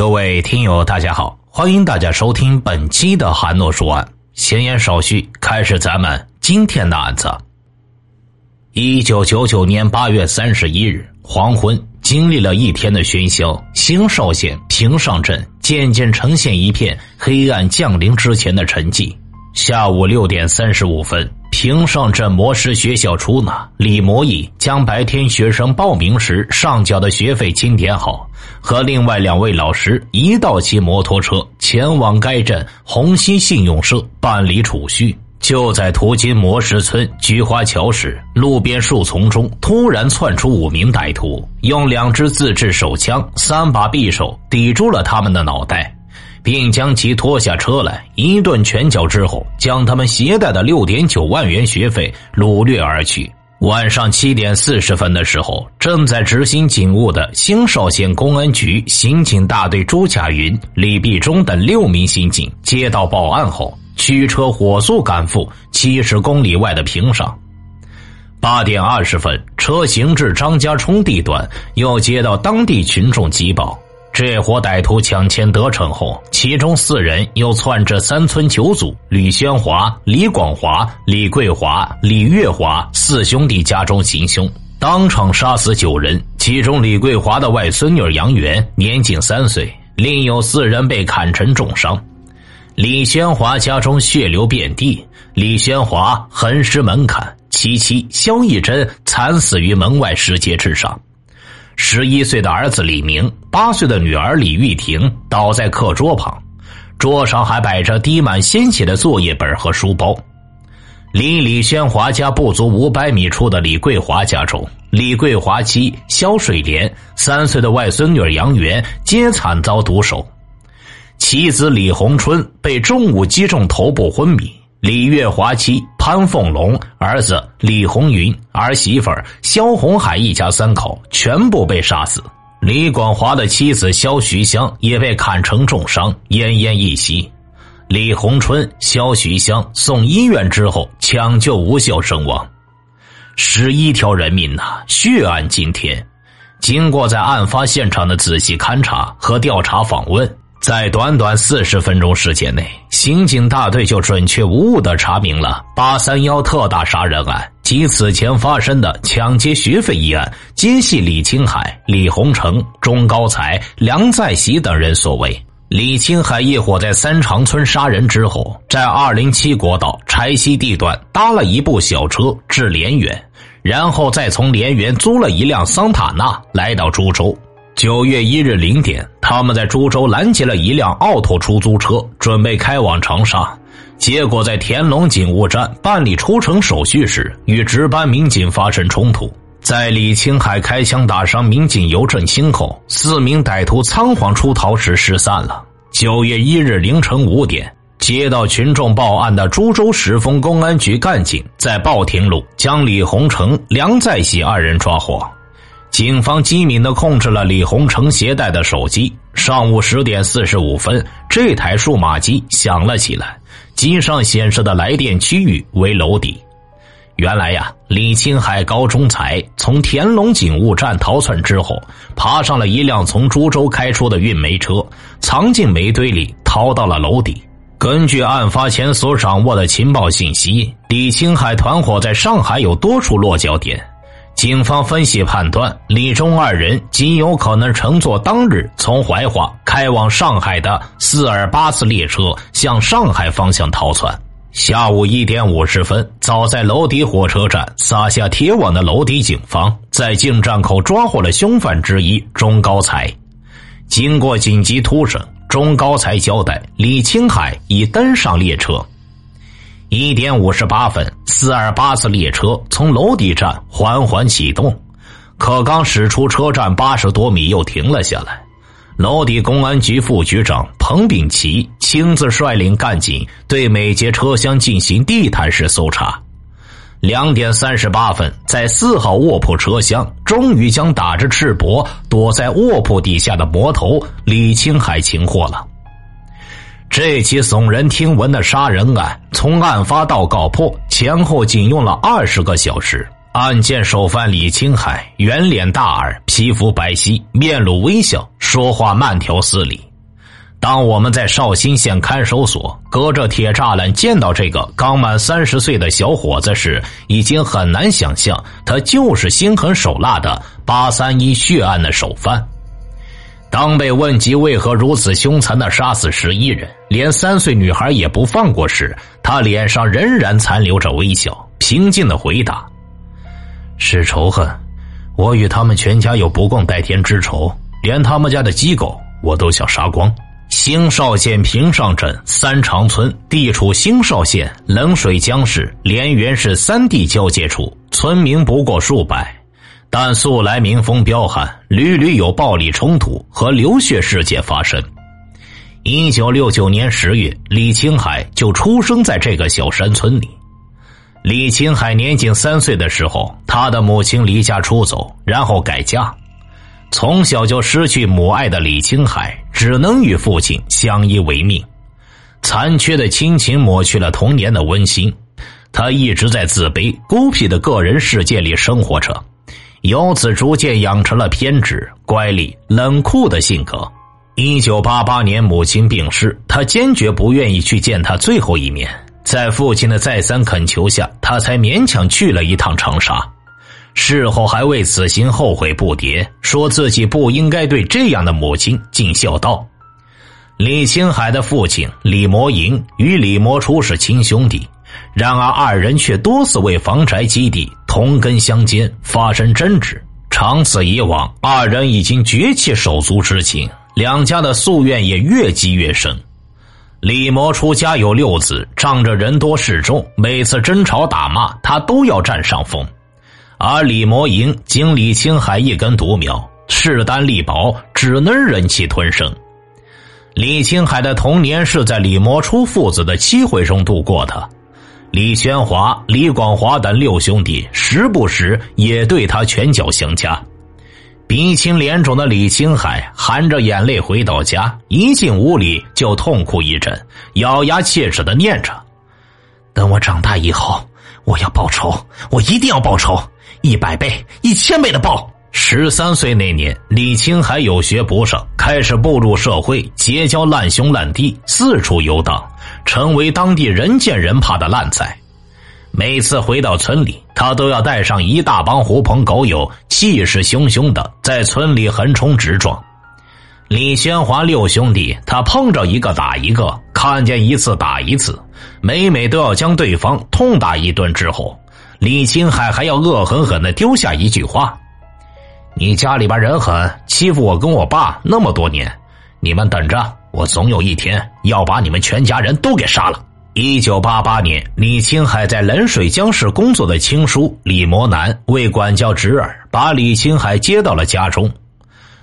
各位听友，大家好，欢迎大家收听本期的韩诺说案。闲言少叙，开始咱们今天的案子。一九九九年八月三十一日黄昏，经历了一天的喧嚣，兴绍县平上镇渐渐呈现一片黑暗降临之前的沉寂。下午六点三十五分。平上镇魔石学校出纳李摩义将白天学生报名时上缴的学费清点好，和另外两位老师一道骑摩托车前往该镇红溪信用社办理储蓄。就在途经魔石村菊花桥时，路边树丛中突然窜出五名歹徒，用两支自制手枪、三把匕首抵住了他们的脑袋。并将其拖下车来，一顿拳脚之后，将他们携带的六点九万元学费掳掠而去。晚上七点四十分的时候，正在执行警务的兴绍县公安局刑警大队朱甲云、李必忠等六名刑警接到报案后，驱车火速赶赴七十公里外的平上。八点二十分，车行至张家冲地段，又接到当地群众急报。这伙歹徒抢钱得逞后，其中四人又窜至三村九组吕宣华、李广华、李桂华、李月华四兄弟家中行凶，当场杀死九人。其中李桂华的外孙女杨元年仅三岁，另有四人被砍成重伤。李宣华家中血流遍地，李宣华横尸门槛，其妻肖义珍惨死于门外石阶之上。十一岁的儿子李明，八岁的女儿李玉婷倒在课桌旁，桌上还摆着滴满鲜血的作业本和书包。离李宣华家不足五百米处的李桂华家中，李桂华妻肖水莲、三岁的外孙女杨元皆惨遭毒手，妻子李红春被重物击中头部昏迷。李月华妻潘凤龙、儿子李红云、儿媳妇肖红海一家三口全部被杀死。李广华的妻子肖徐香也被砍成重伤，奄奄一息。李红春、肖徐香送医院之后抢救无效身亡。十一条人命呐，血案惊天。经过在案发现场的仔细勘查和调查访问。在短短四十分钟时间内，刑警大队就准确无误的查明了八三幺特大杀人案及此前发生的抢劫学费一案，皆系李青海、李洪成、钟高才、梁在喜等人所为。李青海一伙在三长村杀人之后，在二零七国道柴溪地段搭了一部小车至连源，然后再从连源租了一辆桑塔纳来到株洲。九月一日零点，他们在株洲拦截了一辆奥拓出租车，准备开往长沙。结果在田龙警务站办理出城手续时，与值班民警发生冲突。在李青海开枪打伤民警尤振兴后，四名歹徒仓皇出逃时失散了。九月一日凌晨五点，接到群众报案的株洲石峰公安局干警在报亭路将李洪成、梁在喜二人抓获。警方机敏的控制了李洪成携带的手机。上午十点四十五分，这台数码机响了起来，机上显示的来电区域为楼底。原来呀，李青海、高中才从田龙警务站逃窜之后，爬上了一辆从株洲开出的运煤车，藏进煤堆里，逃到了楼底。根据案发前所掌握的情报信息，李青海团伙在上海有多处落脚点。警方分析判断，李忠二人极有可能乘坐当日从怀化开往上海的四二八次列车，向上海方向逃窜。下午一点五十分，早在娄底火车站撒下铁网的娄底警方，在进站口抓获了凶犯之一钟高才。经过紧急突审，钟高才交代，李青海已登上列车。一点五十八分，四二八次列车从娄底站缓缓启动，可刚驶出车站八十多米，又停了下来。娄底公安局副局长彭炳奇亲自率领干警对每节车厢进行地毯式搜查。两点三十八分，在四号卧铺车厢，终于将打着赤膊躲在卧铺底下的魔头李青海擒获了。这起耸人听闻的杀人案，从案发到告破，前后仅用了二十个小时。案件首犯李青海，圆脸大耳，皮肤白皙，面露微笑，说话慢条斯理，当我们在绍兴县看守所隔着铁栅栏见到这个刚满三十岁的小伙子时，已经很难想象他就是心狠手辣的八三一血案的首犯。当被问及为何如此凶残的杀死十一人，连三岁女孩也不放过时，他脸上仍然残留着微笑，平静的回答：“是仇恨，我与他们全家有不共戴天之仇，连他们家的鸡狗我都想杀光。”兴绍县平上镇三长村地处兴绍县、冷水江市、连元市三地交界处，村民不过数百，但素来民风彪悍，屡屡有暴力冲突和流血事件发生。一九六九年十月，李青海就出生在这个小山村里。李青海年仅三岁的时候，他的母亲离家出走，然后改嫁。从小就失去母爱的李青海，只能与父亲相依为命。残缺的亲情抹去了童年的温馨，他一直在自卑、孤僻的个人世界里生活着，由此逐渐养成了偏执、乖戾、冷酷的性格。一九八八年，母亲病逝，他坚决不愿意去见他最后一面。在父亲的再三恳求下，他才勉强去了一趟长沙。事后还为此行后悔不迭，说自己不应该对这样的母亲尽孝道。李青海的父亲李摩营与李摩初是亲兄弟，然而二人却多次为房宅基地同根相煎发生争执，长此以往，二人已经绝弃手足之情，两家的夙愿也越积越深。李摩初家有六子，仗着人多势众，每次争吵打骂，他都要占上风。而李摩营经李青海一根独苗，势单力薄，只能忍气吞声。李青海的童年是在李摩初父子的机会中度过的，李宣华、李广华等六兄弟时不时也对他拳脚相加。鼻青脸肿的李青海含着眼泪回到家，一进屋里就痛哭一阵，咬牙切齿的念着：“等我长大以后，我要报仇，我一定要报仇。”一百倍、一千倍的报！十三岁那年，李青海有学不上，开始步入社会，结交烂兄烂弟，四处游荡，成为当地人见人怕的烂仔。每次回到村里，他都要带上一大帮狐朋狗友，气势汹汹的在村里横冲直撞。李宣华六兄弟，他碰着一个打一个，看见一次打一次，每每都要将对方痛打一顿之后。李青海还要恶狠狠的丢下一句话：“你家里边人狠，欺负我跟我爸那么多年，你们等着，我总有一天要把你们全家人都给杀了。”一九八八年，李青海在冷水江市工作的亲叔李摩南为管教侄儿，把李青海接到了家中。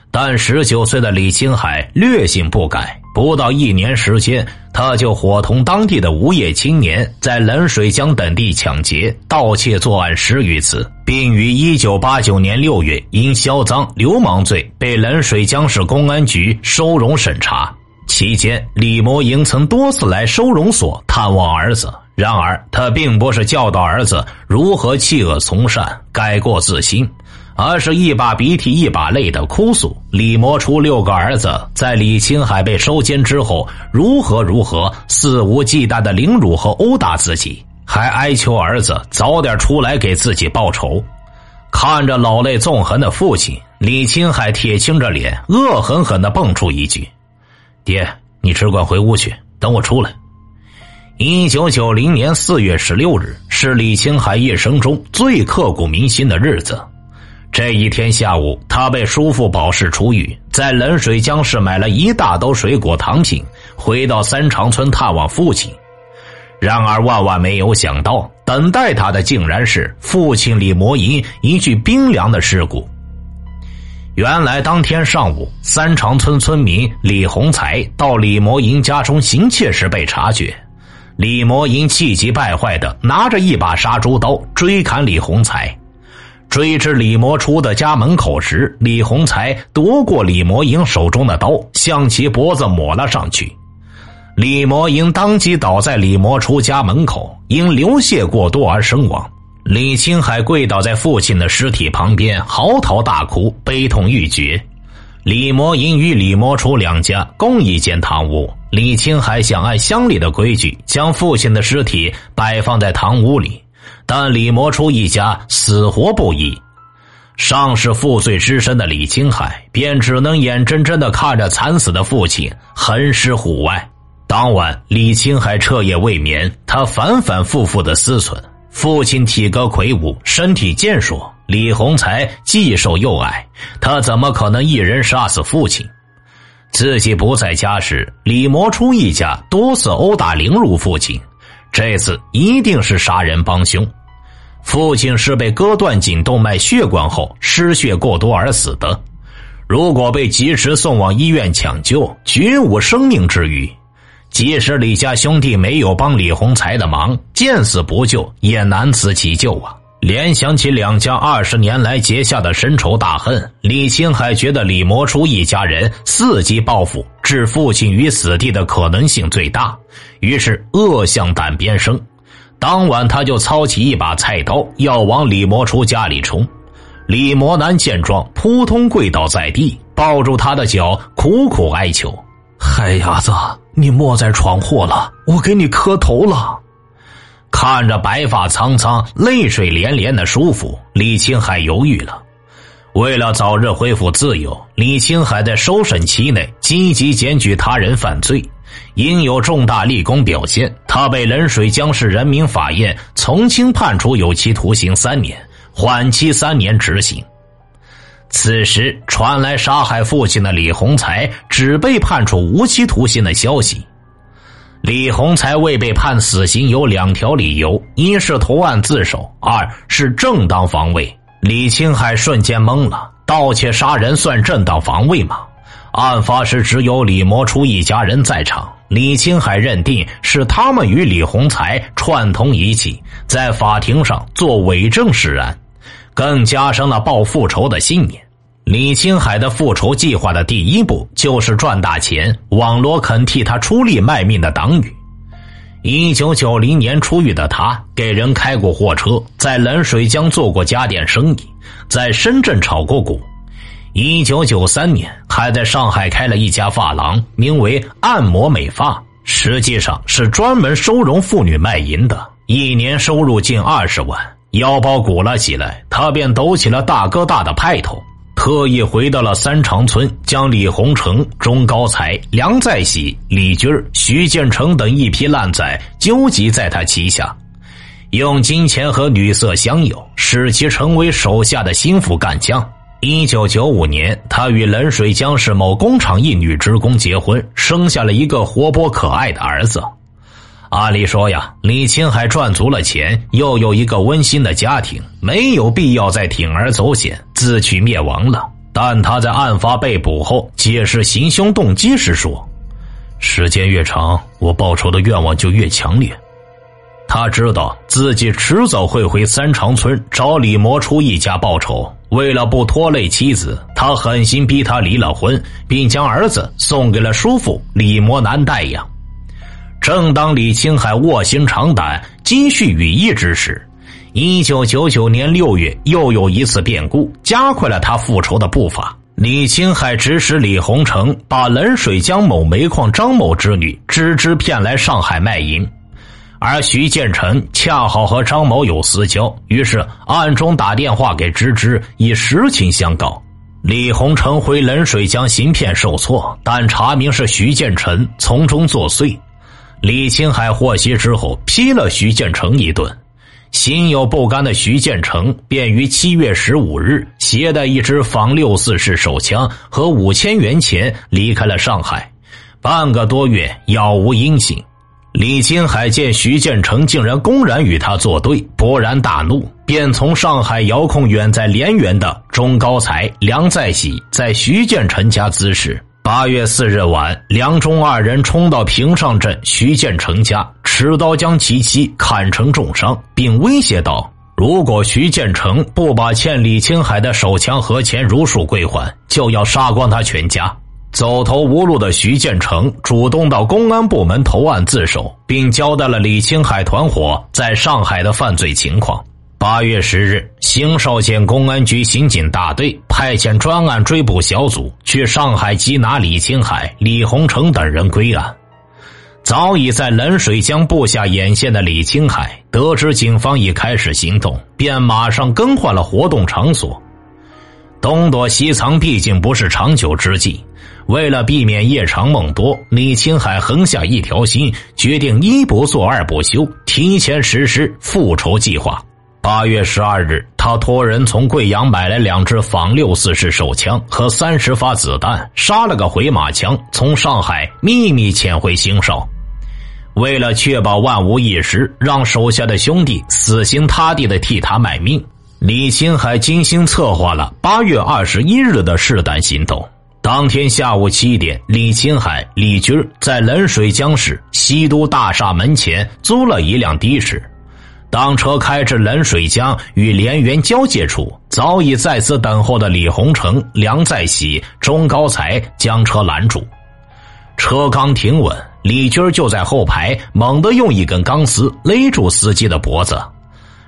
但十九岁的李青海略性不改，不到一年时间，他就伙同当地的无业青年，在冷水江等地抢劫、盗窃作案十余次，并于一九八九年六月因销赃、流氓罪被冷水江市公安局收容审查。期间，李摩莹曾多次来收容所探望儿子，然而他并不是教导儿子如何弃恶从善、改过自新。而是一把鼻涕一把泪的哭诉，李摩初六个儿子在李青海被收监之后如何如何肆无忌惮的凌辱和殴打自己，还哀求儿子早点出来给自己报仇。看着老泪纵横的父亲，李青海铁青着脸，恶狠狠的蹦出一句：“爹，你只管回屋去，等我出来。”一九九零年四月十六日是李青海一生中最刻骨铭心的日子。这一天下午，他被叔父保释出狱，在冷水江市买了一大兜水果糖品，回到三长村探望父亲。然而，万万没有想到，等待他的竟然是父亲李摩营一具冰凉的尸骨。原来，当天上午，三长村村民李洪才到李摩营家中行窃时被察觉，李摩营气急败坏的拿着一把杀猪刀追砍李洪才。追至李摩初的家门口时，李洪才夺过李摩营手中的刀，向其脖子抹了上去。李摩营当即倒在李摩初家门口，因流血过多而身亡。李青海跪倒在父亲的尸体旁边，嚎啕大哭，悲痛欲绝。李摩银与李摩初两家共一间堂屋。李青海想按乡里的规矩，将父亲的尸体摆放在堂屋里，但李摩初一家死活不依。尚是负罪之身的李青海，便只能眼睁睁的看着惨死的父亲横尸户外。当晚，李青海彻夜未眠，他反反复复的思忖：父亲体格魁梧，身体健硕。李洪才既瘦又矮，他怎么可能一人杀死父亲？自己不在家时，李摩初一家多次殴打凌辱父亲，这次一定是杀人帮凶。父亲是被割断颈动脉血管后失血过多而死的，如果被及时送往医院抢救，绝无生命之虞。即使李家兄弟没有帮李洪才的忙，见死不救也难辞其咎啊。联想起两家二十年来结下的深仇大恨，李青海觉得李魔初一家人伺机报复，置父亲于死地的可能性最大，于是恶向胆边生。当晚，他就操起一把菜刀，要往李魔初家里冲。李摩南见状，扑通跪倒在地，抱住他的脚，苦苦哀求：“海伢子，你莫再闯祸了，我给你磕头了。”看着白发苍苍、泪水连连的叔父，李青海犹豫了。为了早日恢复自由，李青海在收审期内积极检举他人犯罪，因有重大立功表现，他被冷水江市人民法院从轻判处有期徒刑三年，缓期三年执行。此时传来杀害父亲的李洪才只被判处无期徒刑的消息。李洪才未被判死刑有两条理由：一是投案自首，二是正当防卫。李青海瞬间懵了：盗窃杀人算正当防卫吗？案发时只有李摩初一家人在场，李青海认定是他们与李洪才串通一气，在法庭上做伪证示案，更加深了报复仇的信念。李青海的复仇计划的第一步就是赚大钱，网罗肯替他出力卖命的党羽。一九九零年出狱的他，给人开过货车，在冷水江做过家电生意，在深圳炒过股。一九九三年，还在上海开了一家发廊，名为“按摩美发”，实际上是专门收容妇女卖淫的，一年收入近二十万。腰包鼓了起来，他便抖起了大哥大的派头。特意回到了三长村，将李洪成、钟高才、梁在喜、李军徐建成等一批烂仔纠集在他旗下，用金钱和女色相诱，使其成为手下的心腹干将。一九九五年，他与冷水江市某工厂一女职工结婚，生下了一个活泼可爱的儿子。按理说呀，李青海赚足了钱，又有一个温馨的家庭，没有必要再铤而走险，自取灭亡了。但他在案发被捕后解释行凶动机时说：“时间越长，我报仇的愿望就越强烈。他知道自己迟早会回三长村找李魔初一家报仇，为了不拖累妻子，他狠心逼他离了婚，并将儿子送给了叔父李魔南代养。”正当李青海卧薪尝胆、积蓄羽翼之时，一九九九年六月又有一次变故，加快了他复仇的步伐。李青海指使李洪成把冷水江某煤矿张某之女芝芝骗来上海卖淫，而徐建成恰好和张某有私交，于是暗中打电话给芝芝，以实情相告。李洪成回冷水江行骗受挫，但查明是徐建成从中作祟。李青海获悉之后，批了徐建成一顿。心有不甘的徐建成便于七月十五日携带一支仿六四式手枪和五千元钱离开了上海。半个多月杳无音信。李青海见徐建成竟然公然与他作对，勃然大怒，便从上海遥控远在连元的钟高才、梁在喜在徐建成家滋事。八月四日晚，梁中二人冲到平上镇徐建成家，持刀将其妻砍成重伤，并威胁道：“如果徐建成不把欠李青海的手枪和钱如数归还，就要杀光他全家。”走投无路的徐建成主动到公安部门投案自首，并交代了李青海团伙在上海的犯罪情况。八月十日，兴寿县公安局刑警大队派遣专案追捕小组去上海缉拿李青海、李洪成等人归案。早已在冷水江布下眼线的李青海，得知警方已开始行动，便马上更换了活动场所。东躲西藏毕竟不是长久之计，为了避免夜长梦多，李青海横下一条心，决定一不做二不休，提前实施复仇计划。八月十二日，他托人从贵阳买来两支仿六四式手枪和三十发子弹，杀了个回马枪，从上海秘密潜回兴绍。为了确保万无一失，让手下的兄弟死心塌地的替他卖命，李青海精心策划了八月二十一日的试弹行动。当天下午七点，李青海、李军在冷水江市西都大厦门前租了一辆的士。当车开至冷水江与连源交界处，早已在此等候的李洪成、梁在喜、钟高才将车拦住。车刚停稳，李军就在后排猛地用一根钢丝勒住司机的脖子。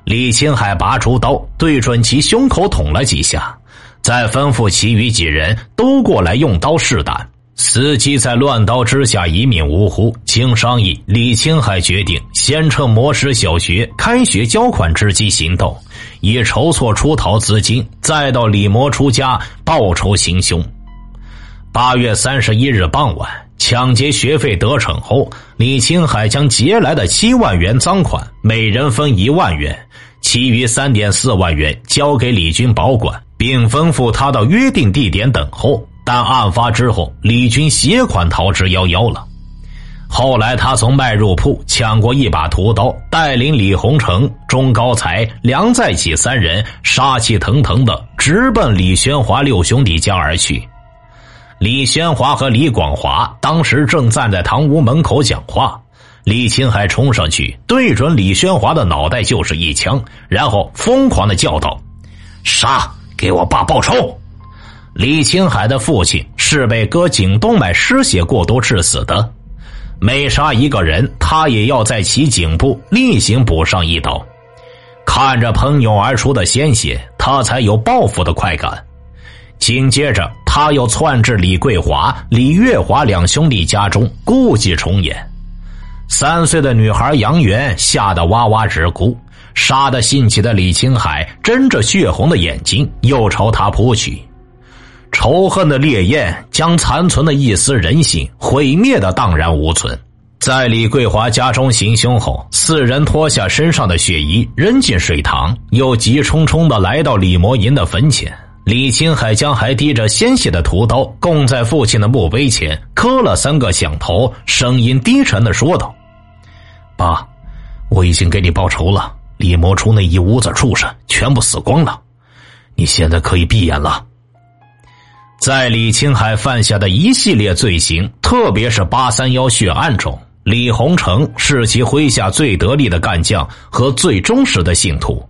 李青海拔出刀，对准其胸口捅了几下，再吩咐其余几人都过来用刀试胆。司机在乱刀之下一命呜呼。经商议，李青海决定先趁魔石小学开学交款之机行动，以筹措出逃资金，再到李魔出家报仇行凶。八月三十一日傍晚，抢劫学费得逞后，李青海将劫来的七万元赃款，每人分一万元，其余三点四万元交给李军保管，并吩咐他到约定地点等候。但案发之后，李军携款逃之夭夭了。后来，他从卖肉铺抢过一把屠刀，带领李洪成、钟高才、梁再起三人，杀气腾腾的直奔李宣华六兄弟家而去。李宣华和李广华当时正站在堂屋门口讲话，李青海冲上去，对准李宣华的脑袋就是一枪，然后疯狂的叫道：“杀！给我爸报仇！”李青海的父亲是被割颈动脉失血过多致死的，每杀一个人，他也要在其颈部例行补上一刀。看着喷涌而出的鲜血，他才有报复的快感。紧接着，他又窜至李桂华、李月华两兄弟家中，故伎重演。三岁的女孩杨元吓得哇哇直哭，杀得兴起的李青海睁着血红的眼睛，又朝他扑去。仇恨的烈焰将残存的一丝人性毁灭的荡然无存。在李桂华家中行凶后，四人脱下身上的血衣扔进水塘，又急冲冲的来到李魔银的坟前。李青海将还滴着鲜血的屠刀供在父亲的墓碑前，磕了三个响头，声音低沉的说道：“爸，我已经给你报仇了。李魔出那一屋子畜生全部死光了，你现在可以闭眼了。”在李青海犯下的一系列罪行，特别是八三幺血案中，李洪成是其麾下最得力的干将和最忠实的信徒，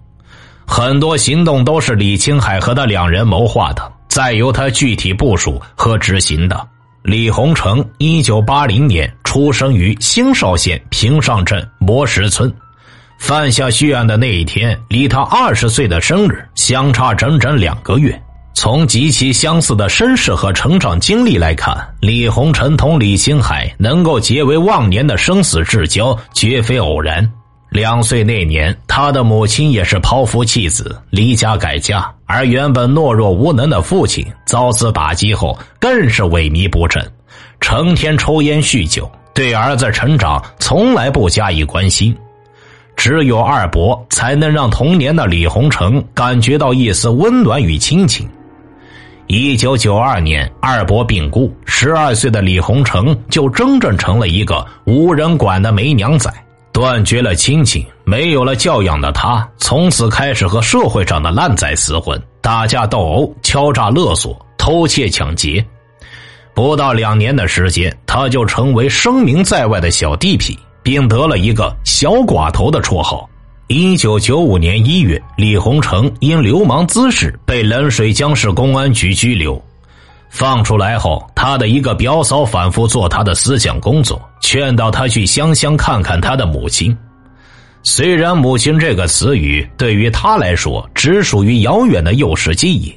很多行动都是李青海和他两人谋划的，再由他具体部署和执行的。李洪成一九八零年出生于兴绍县平上镇磨石村，犯下血案的那一天，离他二十岁的生日相差整整两个月。从极其相似的身世和成长经历来看，李洪成同李星海能够结为忘年的生死至交，绝非偶然。两岁那年，他的母亲也是抛夫弃子，离家改嫁，而原本懦弱无能的父亲遭此打击后，更是萎靡不振，成天抽烟酗酒，对儿子成长从来不加以关心。只有二伯才能让童年的李洪成感觉到一丝温暖与亲情。一九九二年，二伯病故，十二岁的李洪成就真正成了一个无人管的没娘仔，断绝了亲情，没有了教养的他，从此开始和社会上的烂仔厮混，打架斗殴，敲诈勒索，偷窃抢劫。不到两年的时间，他就成为声名在外的小地痞，并得了一个“小寡头”的绰号。一九九五年一月，李洪成因流氓滋事被冷水江市公安局拘留。放出来后，他的一个表嫂反复做他的思想工作，劝导他去湘乡看看他的母亲。虽然“母亲”这个词语对于他来说只属于遥远的幼时记忆，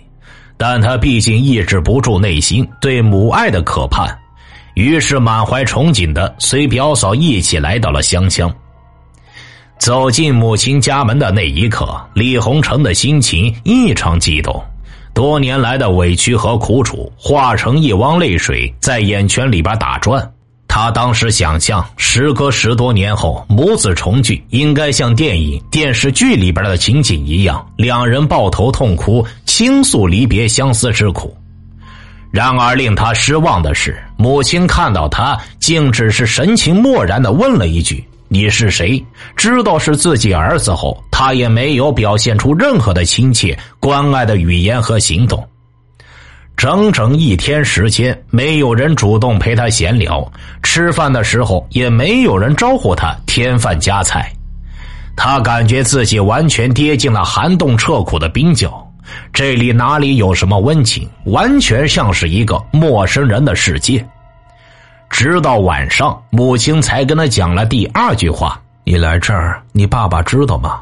但他毕竟抑制不住内心对母爱的渴盼，于是满怀憧憬的随表嫂一起来到了湘乡。走进母亲家门的那一刻，李洪成的心情异常激动，多年来的委屈和苦楚化成一汪泪水在眼圈里边打转。他当时想象，时隔十多年后母子重聚，应该像电影、电视剧里边的情景一样，两人抱头痛哭，倾诉离别相思之苦。然而令他失望的是，母亲看到他，竟只是神情漠然的问了一句：“你是谁？”知道是自己儿子后，他也没有表现出任何的亲切、关爱的语言和行动。整整一天时间，没有人主动陪他闲聊，吃饭的时候也没有人招呼他添饭加菜。他感觉自己完全跌进了寒冻彻骨的冰窖，这里哪里有什么温情，完全像是一个陌生人的世界。直到晚上，母亲才跟他讲了第二句话：“你来这儿，你爸爸知道吗？”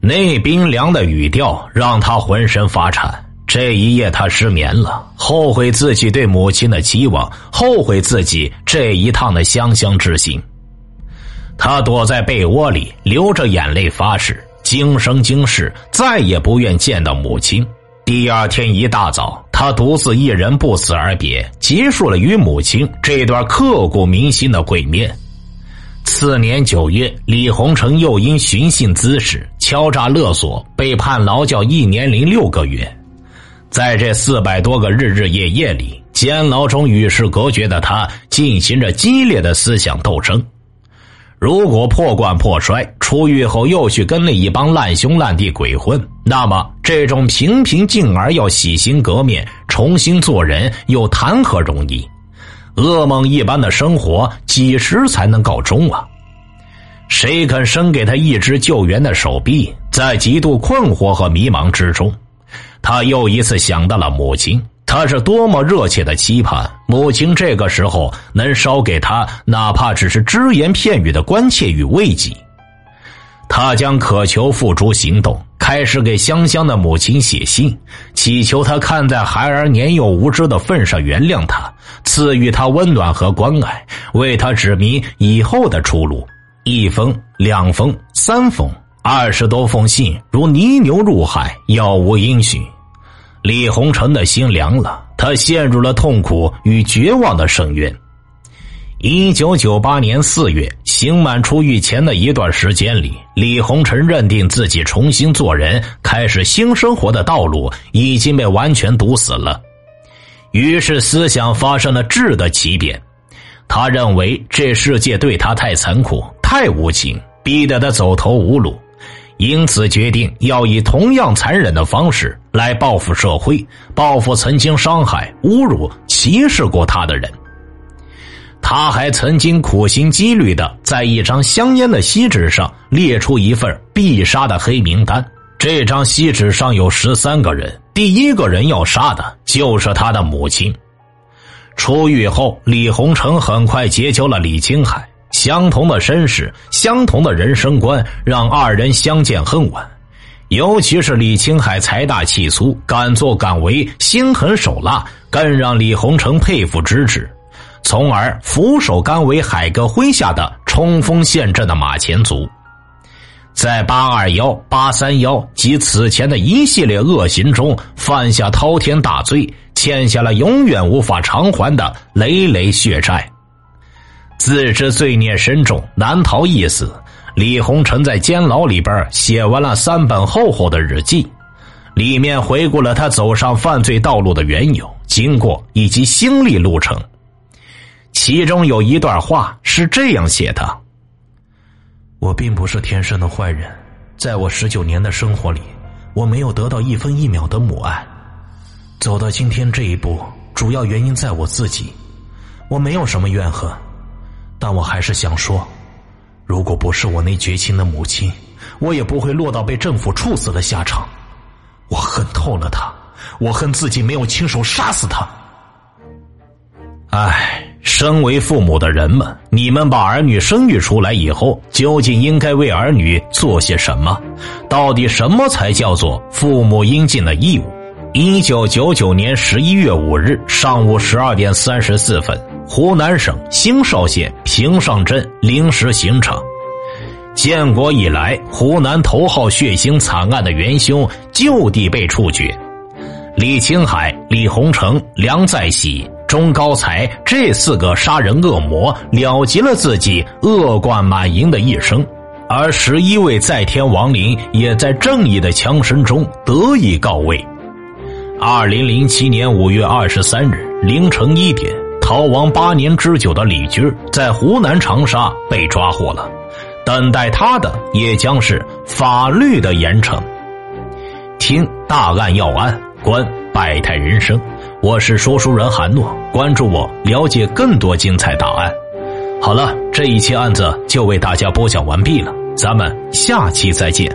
那冰凉的语调让他浑身发颤。这一夜，他失眠了，后悔自己对母亲的期望，后悔自己这一趟的香香之行。他躲在被窝里，流着眼泪发誓，今生今世再也不愿见到母亲。第二天一大早，他独自一人不辞而别，结束了与母亲这段刻骨铭心的会面。次年九月，李洪成又因寻衅滋事、敲诈勒索，被判劳教一年零六个月。在这四百多个日日夜夜里，监牢中与世隔绝的他进行着激烈的思想斗争。如果破罐破摔，出狱后又去跟那一帮烂兄烂弟鬼混，那么这种平平静而要洗心革面、重新做人，又谈何容易？噩梦一般的生活，几时才能告终啊？谁肯伸给他一只救援的手臂？在极度困惑和迷茫之中。他又一次想到了母亲，他是多么热切的期盼母亲这个时候能捎给他哪怕只是只言片语的关切与慰藉。他将渴求付诸行动，开始给香香的母亲写信，祈求他看在孩儿年幼无知的份上原谅他，赐予他温暖和关爱，为他指明以后的出路。一封、两封、三封。二十多封信如泥牛入海，杳无音讯。李洪成的心凉了，他陷入了痛苦与绝望的深渊。一九九八年四月，刑满出狱前的一段时间里，李洪成认定自己重新做人、开始新生活的道路已经被完全堵死了，于是思想发生了质的奇变。他认为这世界对他太残酷、太无情，逼得他走投无路。因此，决定要以同样残忍的方式来报复社会，报复曾经伤害、侮辱、歧视过他的人。他还曾经苦心积虑的在一张香烟的锡纸上列出一份必杀的黑名单。这张锡纸上有十三个人，第一个人要杀的就是他的母亲。出狱后，李洪成很快结交了李青海。相同的身世，相同的人生观，让二人相见恨晚。尤其是李青海财大气粗，敢作敢为，心狠手辣，更让李洪成佩服之至，从而俯首甘为海哥麾下的冲锋陷阵的马前卒。在八二幺、八三幺及此前的一系列恶行中，犯下滔天大罪，欠下了永远无法偿还的累累血债。自知罪孽深重，难逃一死。李洪成在监牢里边写完了三本厚厚的日记，里面回顾了他走上犯罪道路的缘由、经过以及心历路程。其中有一段话是这样写的：“我并不是天生的坏人，在我十九年的生活里，我没有得到一分一秒的母爱。走到今天这一步，主要原因在我自己，我没有什么怨恨。”但我还是想说，如果不是我那绝情的母亲，我也不会落到被政府处死的下场。我恨透了他，我恨自己没有亲手杀死他。唉，身为父母的人们，你们把儿女生育出来以后，究竟应该为儿女做些什么？到底什么才叫做父母应尽的义务？一九九九年十一月五日上午十二点三十四分，湖南省兴绍县平上镇临时刑场。建国以来，湖南头号血腥惨案的元凶就地被处决。李青海、李洪成、梁在喜。钟高才这四个杀人恶魔了结了自己恶贯满盈的一生，而十一位在天亡灵也在正义的枪声中得以告慰。二零零七年五月二十三日凌晨一点，逃亡八年之久的李军在湖南长沙被抓获了，等待他的也将是法律的严惩。听大案要案，观百态人生。我是说书人韩诺，关注我，了解更多精彩答案。好了，这一期案子就为大家播讲完毕了，咱们下期再见。